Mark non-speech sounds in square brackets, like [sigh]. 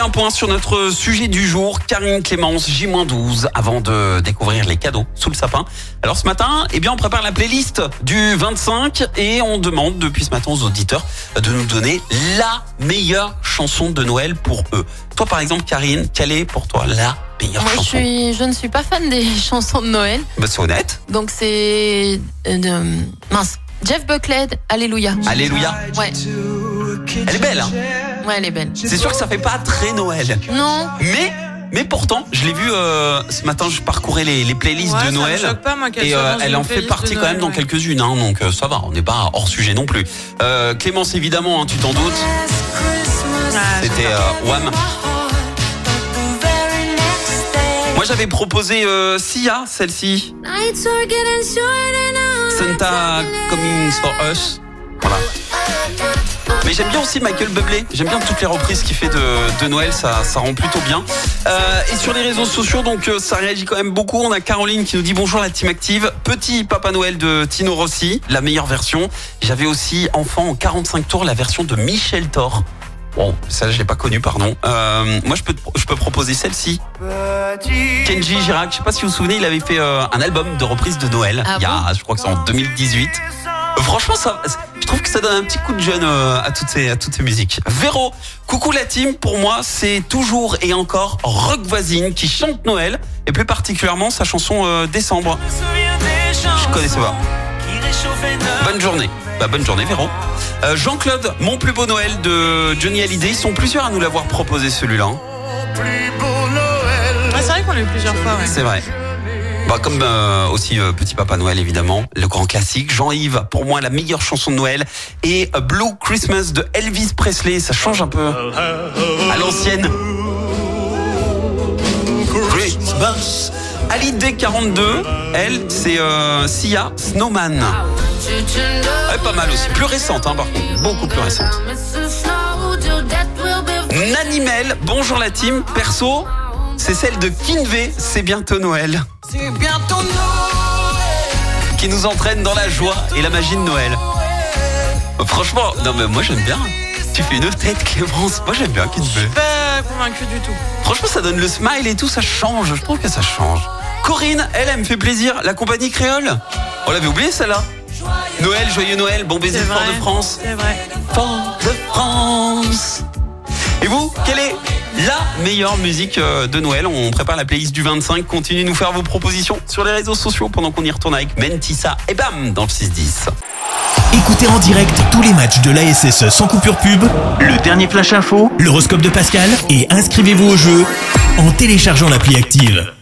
fait un point sur notre sujet du jour. Karine Clémence, J-12, avant de découvrir les cadeaux sous le sapin. Alors ce matin, eh bien, on prépare la playlist du 25 et on demande depuis ce matin aux auditeurs de nous donner la meilleure chanson de Noël pour eux. Toi, par exemple, Karine, quelle est pour toi la meilleure Moi, je, chanson? suis, je ne suis pas fan des [laughs] chansons de Noël. Bah, C'est honnête. Donc, c'est. euh, mince. Jeff Buckley, Alléluia. Alléluia. Ouais, Elle est belle, hein ouais, elle est belle. C'est sûr que ça fait pas très Noël. Non, Mais, mais pourtant, je l'ai vu euh, ce matin, je parcourais les, les playlists Ouais, de ça me Noël. choque pas, moi, qu'elle Et soit euh, dans elle une en fait playlist partie de quand même Noël, dans ouais. quelques-unes, hein, donc euh, ça va, on n'est pas hors sujet non plus. Euh, Clémence, évidemment, hein, tu t'en doutes, Ah, c'était euh, Wham. Moi j'avais proposé euh, Sia, celle-ci, Santa Coming for Us. Voilà. Mais j'aime bien aussi Michael Bublé. J'aime bien toutes les reprises qu'il fait de, de Noël, ça, ça rend plutôt bien. Euh, et sur les réseaux sociaux, donc euh, ça réagit quand même beaucoup. On a Caroline qui nous dit bonjour la team active. Petit Papa Noël de Tino Rossi, la meilleure version. J'avais aussi enfant en 45 tours la version de Michel Thor. Bon, ça je l'ai pas connu, pardon. Euh, moi je peux je peux proposer celle-ci. Kenji Girac, je sais pas si vous vous souvenez, il avait fait un album de reprise de Noël. Ah il y a, je crois que c'est en 2018. Euh, Franchement, ça, je trouve que ça donne un petit coup de jeune euh, à toutes ces, à toutes ces musiques. Véro, coucou la team. Pour moi, c'est toujours et encore Rock Voisine qui chante Noël et plus particulièrement sa chanson euh, Décembre. Je connaissais pas. Bonne journée. Bah, bonne journée, Véro. Euh, Jean-Claude, mon plus beau Noël de Johnny Hallyday. Ils sont plusieurs à nous l'avoir proposé celui-là. hein. Ouais, c'est vrai qu'on l'a eu plusieurs fois. Ouais. C'est vrai. Bah, comme euh, aussi euh, Petit Papa Noël évidemment, le grand classique. Jean-Yves, pour moi la meilleure chanson de Noël. Et euh, Blue Christmas de Elvis Presley, ça change un peu à l'ancienne. Christmas. Hallyday 42, elle c'est euh, Sia Snowman. Elle pas mal aussi, plus récente hein, par contre, beaucoup plus récente. Nanimel, bonjour la team. Perso, c'est celle de Kinvey, c'est bientôt Noël. C'est bientôt Noël. Qui nous entraîne dans la joie et la magie de Noël. Franchement, non mais moi j'aime bien. Tu fais une tête Clémence, moi j'aime bien Kinvey. Pas convaincu du tout. Franchement ça donne le smile et tout, ça change, je trouve que ça change. Corinne, elle, elle me fait plaisir, la compagnie créole. On l'avait oublié celle-là. Noël, joyeux Noël, bon baiser fort de France. C'est vrai. Fort de France. Et vous, quelle est la meilleure musique euh, de Noël On prépare la playlist du 25. Continuez de nous faire vos propositions sur les réseaux sociaux pendant qu'on y retourne avec Mentissa et bam dans le 6-10. Écoutez en direct tous les matchs de l'ASSE sans coupure pub, le dernier flash info, l'horoscope de Pascal et inscrivez-vous au jeu en téléchargeant l'appli active.